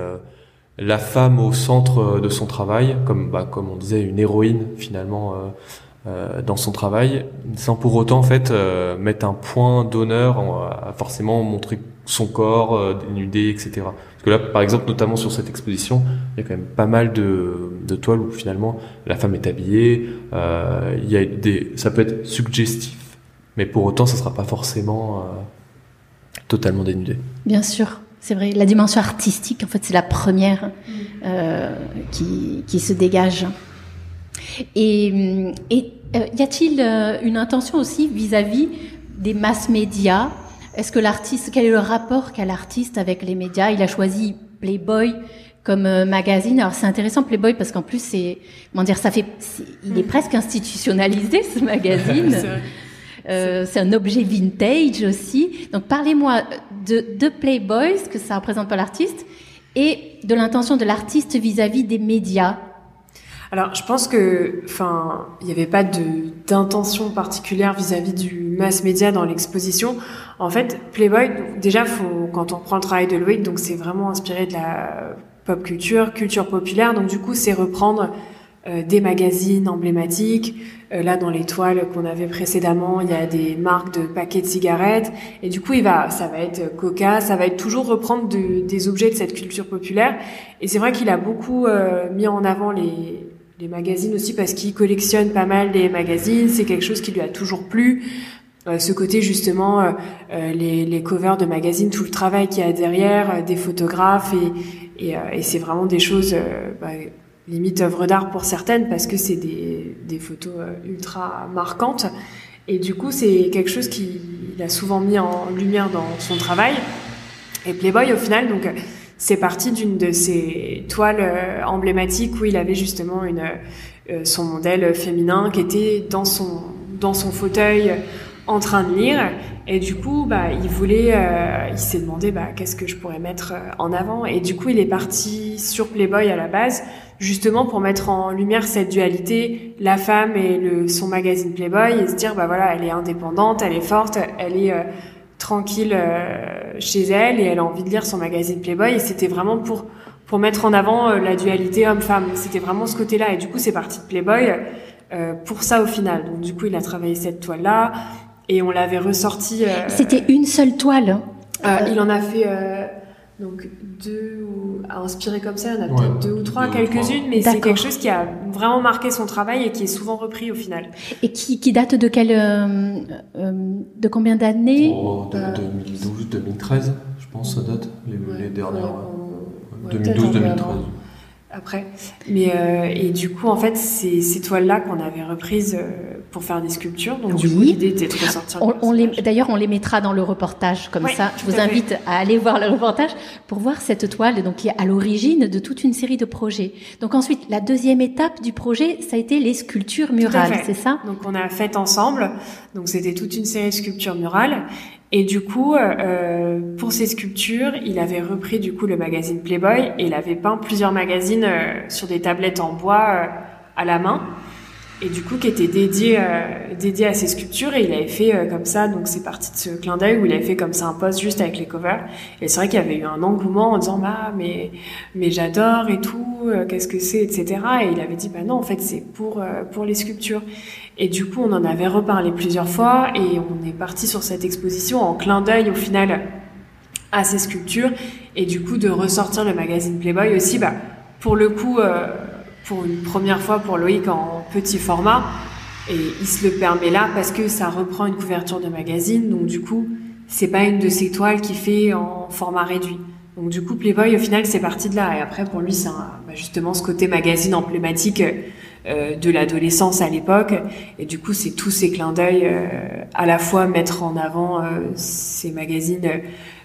la femme au centre de son travail, comme, bah, comme on disait, une héroïne finalement euh, dans son travail, sans pour autant en fait euh, mettre un point d'honneur à forcément montrer son corps euh, dénudé, etc. Parce que là, par exemple, notamment sur cette exposition, il y a quand même pas mal de, de toiles où finalement la femme est habillée. Euh, il y a des, ça peut être suggestif, mais pour autant, ça sera pas forcément euh, totalement dénudé. Bien sûr. C'est vrai, la dimension artistique, en fait, c'est la première euh, qui, qui se dégage. Et, et euh, y a-t-il euh, une intention aussi vis-à-vis des masses médias? Est-ce que l'artiste, quel est le rapport qu'a l'artiste avec les médias? Il a choisi Playboy comme euh, magazine. Alors c'est intéressant Playboy parce qu'en plus c'est, comment dire, ça fait, est, il est presque institutionnalisé ce magazine. Euh, c'est un objet vintage aussi. Donc parlez-moi de, Playboy, ce que ça représente pour l'artiste, et de l'intention de l'artiste vis-à-vis des médias. Alors, je pense que, enfin, il n'y avait pas d'intention particulière vis-à-vis du mass média dans l'exposition. En fait, Playboy, déjà, quand on prend le travail de Loïc, donc c'est vraiment inspiré de la pop culture, culture populaire. Donc, du coup, c'est reprendre des magazines emblématiques. Euh, là, dans les toiles qu'on avait précédemment, il y a des marques de paquets de cigarettes. Et du coup, il va, ça va être Coca, ça va être toujours reprendre de, des objets de cette culture populaire. Et c'est vrai qu'il a beaucoup euh, mis en avant les les magazines aussi parce qu'il collectionne pas mal des magazines. C'est quelque chose qui lui a toujours plu. Euh, ce côté justement, euh, euh les, les, covers de magazines, tout le travail qu'il y a derrière, euh, des photographes et, et, euh, et c'est vraiment des choses bah, limite œuvres d'art pour certaines parce que c'est des, des photos ultra marquantes. Et du coup, c'est quelque chose qu'il a souvent mis en lumière dans son travail. Et Playboy, au final, donc c'est parti d'une de ses toiles euh, emblématiques où il avait justement une, euh, son modèle féminin qui était dans son, dans son fauteuil en train de lire. Et du coup, bah, il voulait, euh, il s'est demandé, bah, qu'est-ce que je pourrais mettre en avant. Et du coup, il est parti sur Playboy à la base, justement pour mettre en lumière cette dualité, la femme et le, son magazine Playboy, et se dire, bah voilà, elle est indépendante, elle est forte, elle est tranquille euh, chez elle et elle a envie de lire son magazine Playboy et c'était vraiment pour pour mettre en avant euh, la dualité homme-femme. C'était vraiment ce côté-là et du coup c'est parti de Playboy euh, pour ça au final. Donc du coup il a travaillé cette toile-là et on l'avait ressorti. C'était une seule toile. il en a fait donc deux ou à inspirer comme ça, il y en a peut-être deux ou trois, quelques-unes, mais c'est quelque chose qui a vraiment marqué son travail et qui est souvent repris au final. Et qui, qui date de quel, euh, euh, de combien d'années? Oh, De 2012, 2013, je pense, ça date les, ouais, les dernières. 2012, 2013. Après. Mais euh, et du coup, en fait, c'est ces toiles-là qu'on avait reprises euh, pour faire des sculptures. Donc du coup, l'idée était de ressortir. On, on les, d'ailleurs, on les mettra dans le reportage comme ça. Je vous invite à aller voir le reportage pour voir cette toile, donc qui est à l'origine de toute une série de projets. Donc ensuite, la deuxième étape du projet, ça a été les sculptures murales, c'est ça? Donc on a fait ensemble. Donc c'était toute une série de sculptures murales. Et du coup, euh, pour ces sculptures, il avait repris du coup le magazine Playboy et il avait peint plusieurs magazines euh, sur des tablettes en bois euh, à la main. Et du coup qui était dédié euh, dédié à ces sculptures. Et il avait fait euh, comme ça donc c'est parti de ce clin d'œil où il avait fait comme ça un post juste avec les covers. Et c'est vrai qu'il y avait eu un engouement en disant bah mais mais j'adore et tout euh, qu'est-ce que c'est etc et il avait dit bah non en fait c'est pour pour les sculptures et du coup on en avait reparlé plusieurs fois et on est parti sur cette exposition en clin d'œil au final à ces sculptures et du coup de ressortir le magazine Playboy aussi bah pour le coup pour une première fois pour Loïc en petit format. Et il se le permet là parce que ça reprend une couverture de magazine. Donc du coup, c'est pas une de ces toiles qui fait en format réduit. Donc du coup, Playboy, au final, c'est parti de là. Et après, pour lui, c'est bah, justement ce côté magazine emblématique euh, de l'adolescence à l'époque. Et du coup, c'est tous ces clins d'œil euh, à la fois mettre en avant euh, ces magazines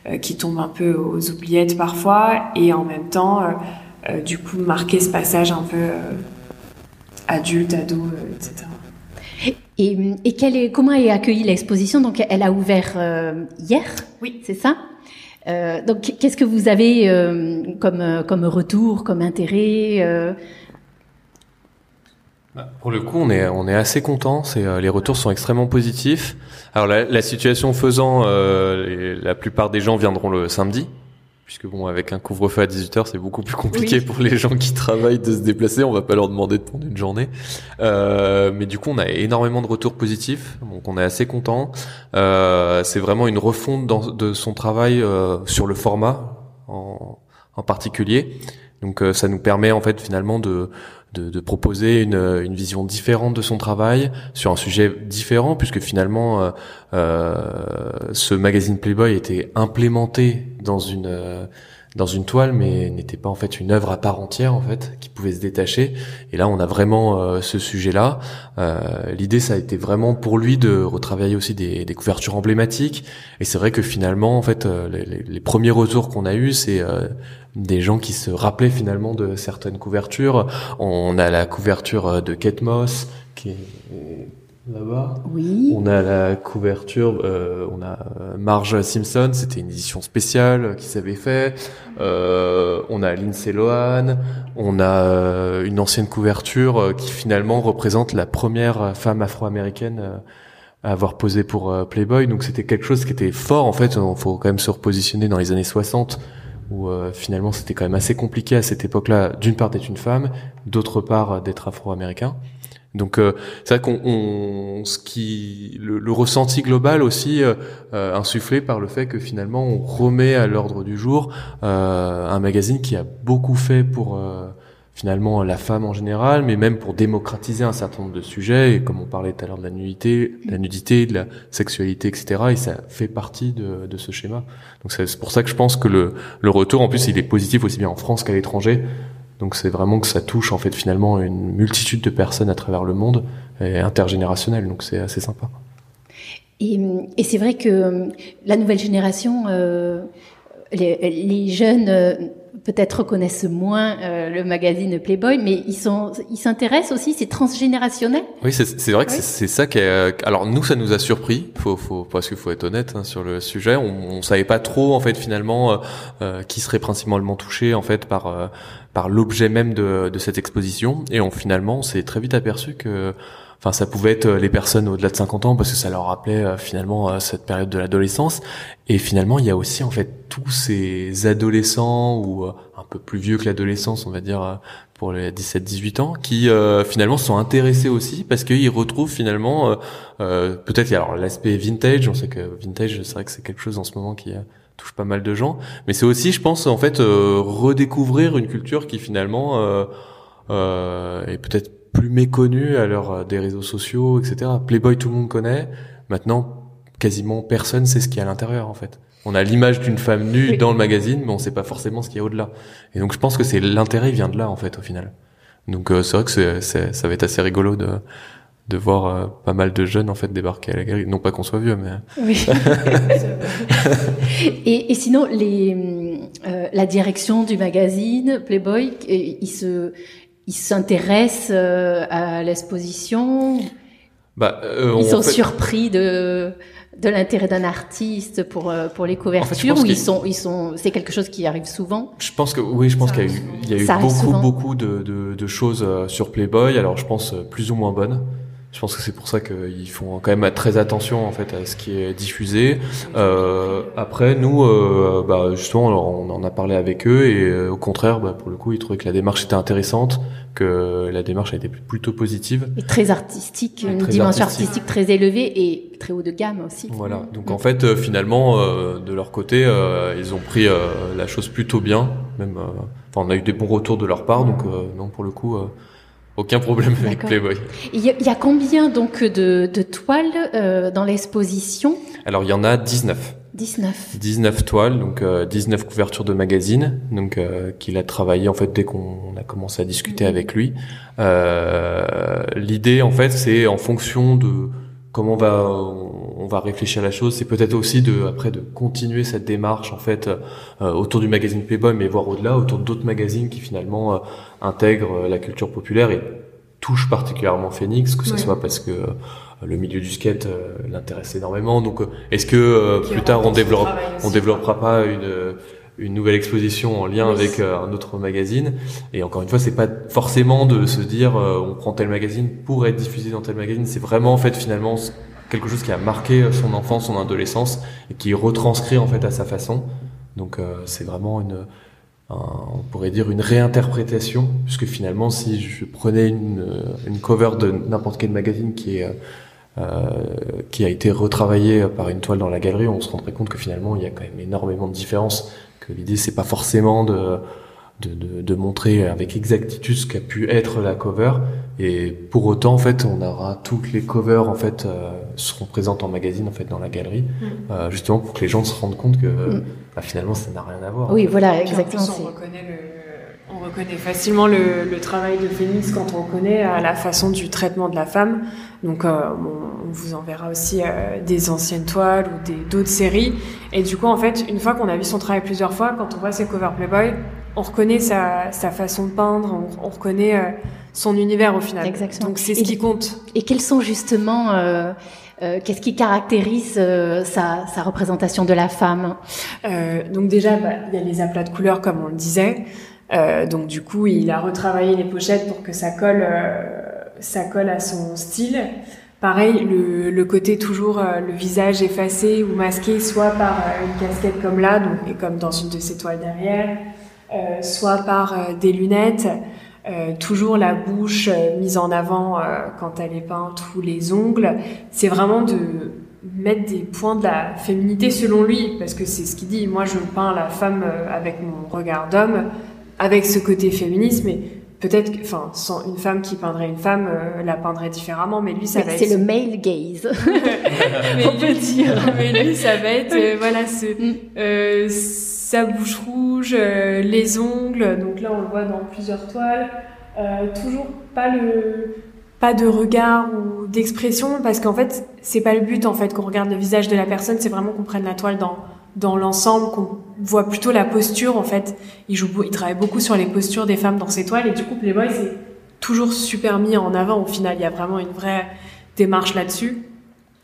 euh, qui tombent un peu aux oubliettes parfois, et en même temps euh, du coup marquer ce passage un peu euh, adulte, ado, euh, etc. Et, et quelle est, comment est accueillie l'exposition? Donc, elle a ouvert hier, oui, c'est ça? Euh, donc, qu'est-ce que vous avez comme comme retour, comme intérêt Pour le coup, on est on est assez content. C'est les retours sont extrêmement positifs. Alors la, la situation faisant, la plupart des gens viendront le samedi puisque bon, avec un couvre-feu à 18h, c'est beaucoup plus compliqué pour les gens qui travaillent de se déplacer. On va pas leur demander de prendre une journée. Euh, mais du coup, on a énormément de retours positifs, donc on est assez content. Euh, c'est vraiment une refonte dans, de son travail euh, sur le format en, en particulier. Donc euh, ça nous permet en fait finalement de de, proposer une, une, vision différente de son travail sur un sujet différent, puisque finalement, euh, euh, ce magazine Playboy était implémenté dans une euh, dans une toile, mais n'était pas en fait une œuvre à part entière en fait qui pouvait se détacher. Et là, on a vraiment euh, ce sujet-là. L'idée, ça a été vraiment pour lui de retravailler aussi des, des couvertures emblématiques. Et c'est vrai que finalement, en fait, les, les premiers retours qu'on a eus, c'est des gens qui se rappelaient finalement de certaines couvertures. On a la couverture de Kate Moss qui est là-bas. Oui. On a la couverture, euh, on a euh, Marge Simpson, c'était une édition spéciale qui s'avait fait. Euh, on a Lindsay Lohan. On a euh, une ancienne couverture qui finalement représente la première femme afro-américaine à avoir posé pour Playboy. Donc c'était quelque chose qui était fort en fait. Il faut quand même se repositionner dans les années 60 où euh, finalement c'était quand même assez compliqué à cette époque-là, d'une part d'être une femme, d'autre part euh, d'être afro-américain. Donc euh, c'est vrai qu'on on, ce qui le, le, ressenti global aussi euh, insufflé par le fait que finalement on remet à l'ordre du jour un magazine qui a beaucoup fait pour finalement la femme en général, mais même pour démocratiser un certain nombre de sujets, et comme on parlait tout à l'heure de la nudité, de la nudité, de la sexualité, etc. Et ça fait partie de, de ce schéma. Donc c'est pour ça que je pense que le, le retour, en plus, il est positif aussi bien en France qu'à l'étranger. Donc c'est vraiment que ça touche en fait finalement une multitude de personnes à travers le monde et intergénérationnel. Donc c'est assez sympa. Et, et c'est vrai que la nouvelle génération, euh, les, les, jeunes euh, peut-être reconnaissent moins euh, le magazine Playboy, mais ils sont, ils s'intéressent aussi, c'est transgénérationnel. Oui, c'est vrai que oui. c'est ça qui est. Alors nous, ça nous a surpris, faut, faut, parce qu'il faut être honnête hein, sur le sujet. On, on savait pas trop en fait finalement euh, euh, qui serait principalement touché en fait par euh, par l'objet même de, de cette exposition, et on finalement on s'est très vite aperçu que enfin ça pouvait être les personnes au-delà de 50 ans parce que ça leur rappelait euh, finalement euh, cette période de l'adolescence. Et finalement il y a aussi en fait tous ces adolescents ou euh, un peu plus vieux que l'adolescence on va dire pour les 17-18 ans qui finalement sont intéressés aussi parce qu'ils retrouvent finalement peut-être alors l'aspect vintage. On sait que vintage c'est vrai que c'est quelque chose en ce moment qui touche pas mal de gens mais c'est aussi je pense en fait redécouvrir une culture qui finalement est peut-être plus méconnu à l'heure euh, des réseaux sociaux, etc. Playboy, tout le monde connaît. Maintenant, quasiment personne sait ce qu'il y a à l'intérieur, en fait. on a l'image d'une femme nue dans le magazine, mais on sait pas forcément ce qu'il y a au-delà. Et donc je pense que c'est l'intérêt vient de là en fait au final. Donc c'est vrai que c'est, ça va être assez rigolo de de voir pas mal de jeunes en fait débarquer à la galerie. Non pas qu'on soit vieux, mais. Oui. et, et, sinon, les, la direction du magazine Playboy, il se, il s'intéresse à l'exposition? Bah, euh, ils sont surpris de de l'intérêt d'un artiste pour euh, pour les couvertures ou ils sont ils sont c'est quelque chose qui arrive souvent? Je pense que oui, je pense qu'il y a eu il y a eu beaucoup beaucoup de, de, de choses euh, sur Playboy. Alors je pense plus ou moins bonnes. Je pense que c'est pour ça qu'ils font quand même très attention en fait à ce qui est diffusé. Euh, après, nous, euh, bah, justement, on en a parlé avec eux et euh, au contraire, bah, pour le coup, ils trouvaient que la démarche était intéressante, que la démarche a été plutôt positive. Et très artistique, une dimension artistique. très élevée et très haut de gamme aussi. Voilà. Donc en fait, euh, finalement, euh, de leur côté, ils ont pris la chose plutôt bien. Même, enfin, on a eu des bons retours de leur part, donc non, pour le coup. Aucun problème avec Playboy. Il y, a, combien donc de, de toiles euh, dans l'exposition? Alors il y en a 19. 19. 19 toiles, donc euh, 19 couvertures de magazines, donc euh, qu'il a travaillé en fait dès qu'on a commencé à discuter mhm. avec lui. Euh, L'idée en fait c'est en fonction de comment on va on va réfléchir à la chose. C'est peut-être aussi de après de continuer cette démarche en fait euh, autour du magazine Playboy mais voir au-delà autour d'autres magazines qui finalement euh, intègrent la culture populaire et touchent particulièrement Phoenix que ce soit parce que euh, le milieu du skate l'intéresse énormément. Donc est-ce que plus tard on développe on développera pas une une nouvelle exposition en lien avec un autre magazine. Et encore une fois, c'est pas forcément de se dire on prend tel magazine pour être diffusé dans tel magazine. C'est vraiment en fait finalement quelque chose qui a marqué son enfance, son adolescence et qui retranscrit en fait à sa façon. Donc euh, c'est vraiment une, on pourrait dire une réinterprétation, puisque finalement si je prenais une, une cover de n'importe quel magazine qui est euh, qui a été retravaillé par une toile dans la galerie, on se rendrait compte que finalement il y a quand même énormément de différences. Que l'idée c'est pas forcément de de, de, de, montrer avec exactitude ce qu'a pu être la cover. Et pour autant, en fait, on aura toutes les covers en fait euh, seront présentes en magazine en fait dans la galerie, mm. euh, justement pour que les gens se rendent compte que mm. bah, finalement ça n'a rien à voir. Oui, voilà, exactement. on reconnaît le, on reconnaît facilement le, le, travail de Phoenix quand on connaît à la façon du traitement de la femme. Donc, euh, on, vous enverra aussi euh, des anciennes toiles ou des d'autres séries. Et du coup, en fait, une fois qu'on a vu son travail plusieurs fois, quand on voit ses covers Playboy, on reconnaît sa, sa façon de peindre, on, on reconnaît euh, son univers au final. Exactement. Donc c'est ce qui compte. Et quels sont justement euh, euh, qu'est-ce qui caractérise sa, sa, représentation de la femme? Donc déjà, bah, il y a les aplats de couleurs comme on le disait. donc du coup, il a retravaillé les pochettes pour que ça colle, ça colle à son style. Pareil, le, côté toujours le visage effacé ou masqué, soit par une casquette comme là, donc et comme dans une de ses toiles derrière, euh, soit par euh, des lunettes, euh, toujours la bouche mise en avant quand elle est peinte ou les ongles. C'est vraiment de mettre des points de la féminité selon lui, parce que c'est ce qu'il dit. Moi, je peins la femme avec mon regard d'homme, avec ce côté féministe, mais peut-être que, enfin, une femme qui peindrait une femme la peindrait différemment, mais lui, ça va être. C'est le male gaze. On peut dire. Mais lui, ça va être, voilà, ce, mm. euh, sa bouche rouge, euh, les ongles, donc là on le voit dans plusieurs toiles, euh, toujours pas le pas de regard ou d'expression parce qu'en fait c'est pas le but en fait qu'on regarde le visage de la personne, c'est vraiment qu'on prenne la toile dans dans l'ensemble, qu'on voit plutôt la posture en fait. Il joue, il travaille beaucoup sur les postures des femmes dans ses toiles et du coup Playboy c'est toujours super mis en avant. Au final, il y a vraiment une vraie démarche là-dessus.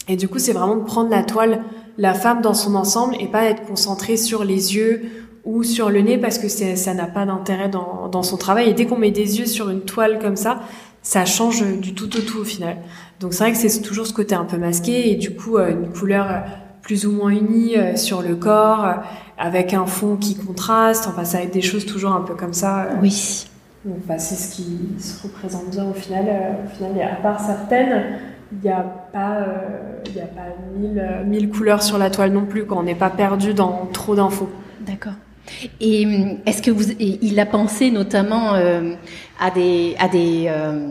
Et du coup, c'est vraiment de prendre la toile la femme dans son ensemble et pas être concentrée sur les yeux ou sur le nez parce que ça n'a pas d'intérêt dans, dans, son travail. Et dès qu'on met des yeux sur une toile comme ça, ça change du tout au tout au final. Donc c'est vrai que c'est toujours ce côté un peu masqué et du coup euh, une couleur plus ou moins unie euh, sur le corps, euh, avec un fond qui contraste. Enfin, ça va être des choses toujours un peu comme ça. Oui. Donc bah, c'est ce qui se représente bien au final. Au final, à part certaines, il n'y a pas, euh, a pas mille, mille, couleurs sur la toile non plus, quand on n'est pas perdu dans trop d'infos. D'accord. Et hum, est-ce que vous, il a pensé notamment euh, à des, à des, euh,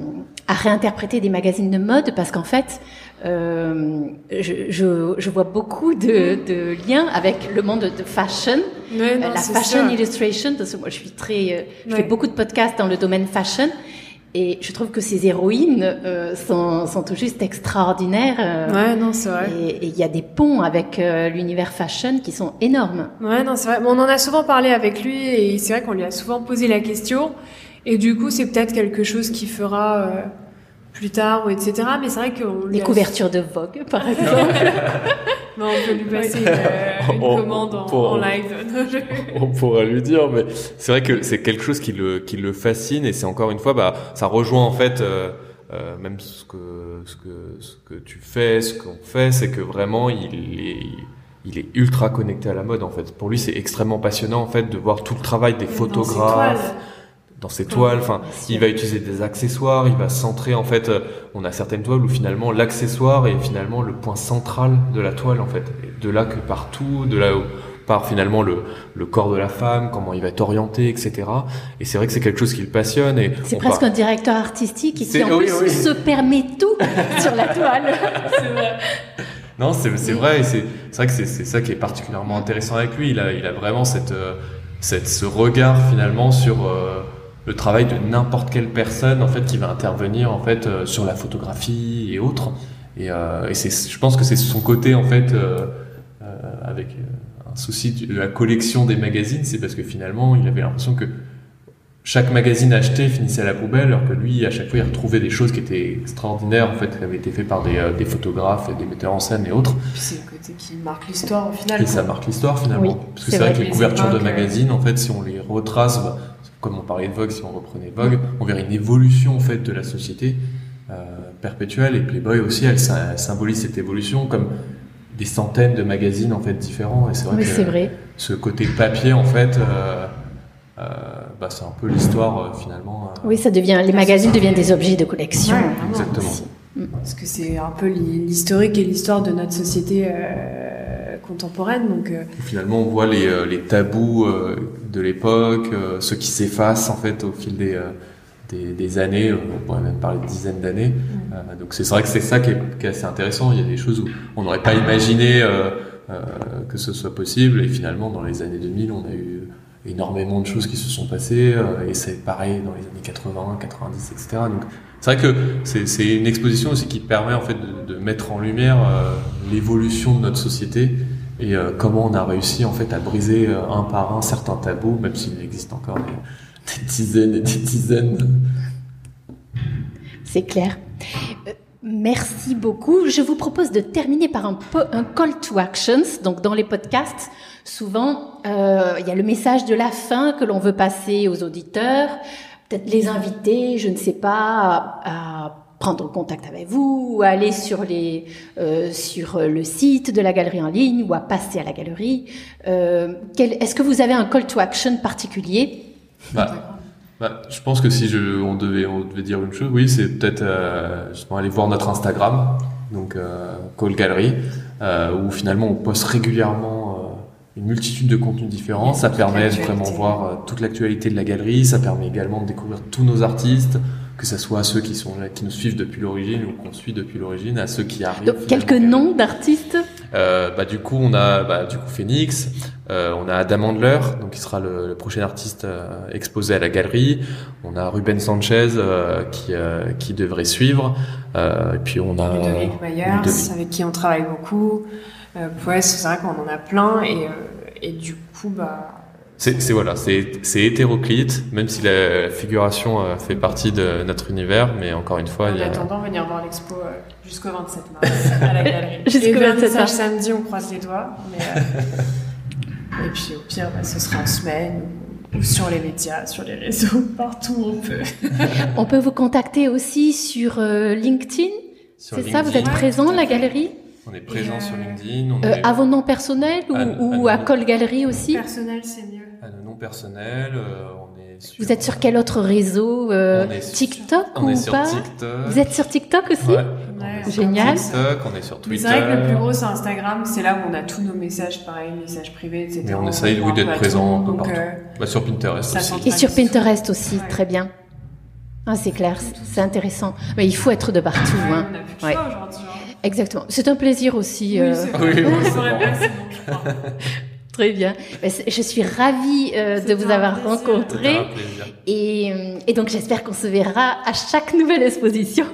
à réinterpréter des magazines de mode? Parce qu'en fait, euh, je, je, je, vois beaucoup de, de, liens avec le monde de fashion, ouais, non, la fashion illustration. Parce que moi, je suis très, euh, je fais beaucoup de podcasts dans le domaine fashion. Et je trouve que ces héroïnes euh, sont, sont tout juste extraordinaires. Euh, ouais, non, c'est vrai. Et il y a des ponts avec euh, l'univers fashion qui sont énormes. Ouais, non, c'est vrai. Bon, on en a souvent parlé avec lui et c'est vrai qu'on lui a souvent posé la question. Et du coup, c'est peut-être quelque chose qui fera euh, plus tard ou etc. Mais c'est vrai qu'on les a... couvertures de Vogue, par exemple. non, on peut lui passer une, une On- commande en, pour- en live. On pourra lui dire, mais c'est vrai que c'est quelque chose qui le, qui le fascine et c'est encore une fois, bah, ça rejoint en fait euh, euh, même ce que, ce que ce que tu fais, ce qu'on fait, c'est que vraiment il est il est ultra connecté à la mode en fait. Pour lui, c'est extrêmement passionnant en fait de voir tout le travail des photographes. Dans ses toiles. Enfin, il va utiliser des accessoires, il va centrer en fait. euh, On a certaines toiles où finalement l'accessoire est finalement le point central de la toile en fait. Et de là que partout, de là où part finalement le, le corps de la femme, comment il va être orienté, etc. Et c'est vrai que c'est quelque chose qui le passionne. Et C'est presque part- un directeur artistique qui en oui, plus oui. se permet tout sur la toile. Non, c'est c'est vrai, et c'est c'est vrai que c'est c'est ça qui est particulièrement intéressant avec lui. Il a il a vraiment cette euh, cette ce regard finalement sur euh, le travail de n'importe quelle personne en fait qui va intervenir en fait euh, sur la photographie et autres. Et, euh, et c'est je pense que c'est son côté en fait euh, euh, avec un souci de la collection des magazines, c'est parce que finalement il avait l'impression que chaque magazine acheté finissait à la poubelle, alors que lui, à chaque fois, il retrouvait des choses qui étaient extraordinaires, en fait, qui avaient été faites par des, euh, des photographes, et des metteurs en scène et autres. Puis c'est le côté qui marque l'histoire au final. Et ça marque l'histoire finalement. Oui, Parce que c'est vrai vrai. que les couvertures de magazines, en fait, si on les retrace, bah, comme on parlait de Vogue, si on reprenait Vogue, on verrait une évolution en fait de la société euh, perpétuelle. Et Playboy aussi, elle, sy- elle symbolise cette évolution comme des centaines de magazines en fait différents. Et c'est vrai Oui, que c'est vrai. ce côté papier, en fait, euh, euh, bah, c'est un peu l'histoire euh, finalement. euh, Oui, ça devient, les magazines deviennent des objets de collection. Ouais. Exactement. aussi. Parce que c'est un peu l'hi- l'historique et l'histoire de notre société euh, contemporaine. Donc, euh, Finalement, on voit les, euh, les tabous euh, de l'époque, ceux qui s'effacent en fait au fil des, des, des années, on pourrait même parler de dizaines d'années. Euh, donc c'est vrai que c'est ça qui est, qui est assez intéressant. Il y a des choses où on n'aurait pas imaginé euh, euh, que ce soit possible, et finalement, dans les années 2000, on a eu énormément de choses qui se sont passées, et c'est pareil dans les années 80, 90, etc. Donc c'est vrai que c'est une exposition aussi qui permet en fait de, de mettre en lumière l'évolution de notre société et euh, comment on a réussi en fait à briser euh, un par un certains tabous, même s'il existe encore des, dizaines et des dizaines. C'est clair. Euh, Merci beaucoup. Je vous propose de terminer par un, call to actions. Donc, dans les podcasts, souvent, il y a le message de la fin que l'on veut passer aux auditeurs, peut-être les inviter, je ne sais pas, à prendre contact avec vous, ou à aller sur les euh, sur le site de la galerie en ligne, ou à passer à la galerie. Euh, quel- Est-ce que vous avez un call to action particulier? Bah, bah, je pense que si je, on devait, on devait dire une chose, oui, c'est peut-être euh, aller voir notre Instagram, donc euh, Call Gallery, euh, où finalement on poste régulièrement euh, une multitude de contenus différents. Ça permet de vraiment voir euh, toute l'actualité de la galerie. Ça permet également de découvrir tous nos artistes, que ce soit ceux qui sont là, qui nous suivent depuis l'origine ou qu'on suit depuis l'origine, à ceux qui arrivent. Donc, quelques noms d'artistes Euh, bah, du coup, on a bah, du coup Phoenix, euh, on a Adam Handler, donc qui sera le, le prochain artiste euh, exposé à la galerie. On a Ruben Sanchez euh, qui euh, qui devrait suivre. Euh, et puis on a Ludovic Myers, Ludovic. avec qui on travaille beaucoup. Euh, ouais, c'est vrai qu'on en a plein et, euh, et du coup, bah, c'est voilà, c'est hétéroclite, même si la, figuration euh, fait partie de notre univers, mais encore une fois, en il y a attendant, venir voir l'expo euh, jusqu'au 27 mars à la galerie. Jusqu'au et 27 27 mars. samedi, on croise les doigts. Mais, euh, et puis au pire, bah, ce sera en semaine ou, sur les médias, sur les réseaux, partout où on peut. On peut vous contacter aussi sur euh, LinkedIn. C'est ça, vous êtes présent, à la fait. galerie? On est présent sur euh, LinkedIn. On Euh, est À vos noms personnels ou, À- ou à à nos- Col Galerie aussi Personnel, c'est mieux. à nos noms personnels. euh, on est sur, Vous êtes sur quel autre réseau euh, On est sur- TikTok On ou est sur pas TikTok. Vous êtes sur TikTok aussi Ouais. Ouais, On est sur Génial. TikTok, on est sur Twitter. c'est vrai que le plus gros, c'est Instagram. C'est là où on a tous nos messages, pareil, messages privés, etc. Mais on essaye, voit oui, d'être présent un peu partout. euh, Bah, sur Pinterest Ça aussi. Et sur Pinterest aussi, Ouais. très bien. Ah, c'est clair, c'est intéressant. Mais il faut être de partout. hein. On a plus de choix aujourd'hui. Exactement. C'est un plaisir aussi. Oui, euh, c'est Oui, vrai. oui, je crois. Très bien. Ben, Je suis ravie euh, de vous avoir plaisir. rencontré. Et, euh, et donc j'espère qu'on se verra à chaque nouvelle exposition.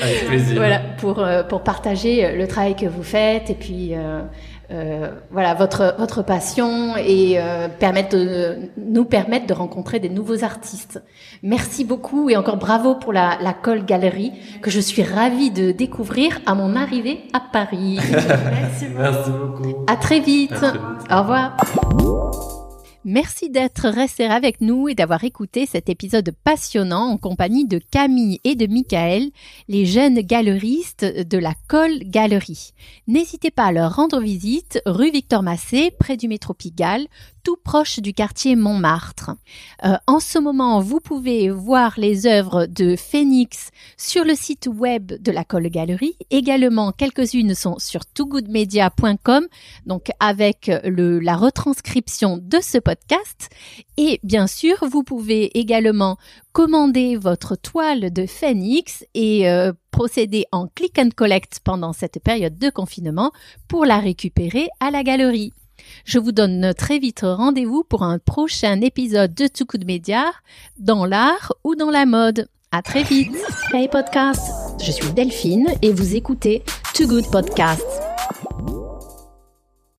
Avec plaisir. Voilà, pour, pour partager le travail que vous faites et puis euh, euh, voilà votre, votre passion et euh, permettre de, nous permettre de rencontrer des nouveaux artistes. Merci beaucoup et encore bravo pour la, la Cole Galerie que je suis ravie de découvrir à mon arrivée à Paris. Merci beaucoup. Merci beaucoup. À très vite. À très vite. Au revoir. Merci d'être resté avec nous et d'avoir écouté cet épisode passionnant en compagnie de Camille et de Michael, les jeunes galeristes de la Colle Galerie. N'hésitez pas à leur rendre visite rue Victor Massé, près du métro Pigalle, tout proche du quartier Montmartre. Euh, en ce moment, vous pouvez voir les œuvres de Phoenix sur le site web de la Colle Galerie. Également, quelques-unes sont sur togoodmedia.com donc avec la retranscription de ce podcast. Et bien sûr, vous pouvez également commander votre toile de Phoenix et euh, procéder en click and collect pendant cette période de confinement pour la récupérer à la galerie. Je vous donne très vite rendez-vous pour un prochain épisode de Too Good Media dans l'art ou dans la mode. À très vite. Hey podcast, je suis Delphine et vous écoutez Too Good Podcast.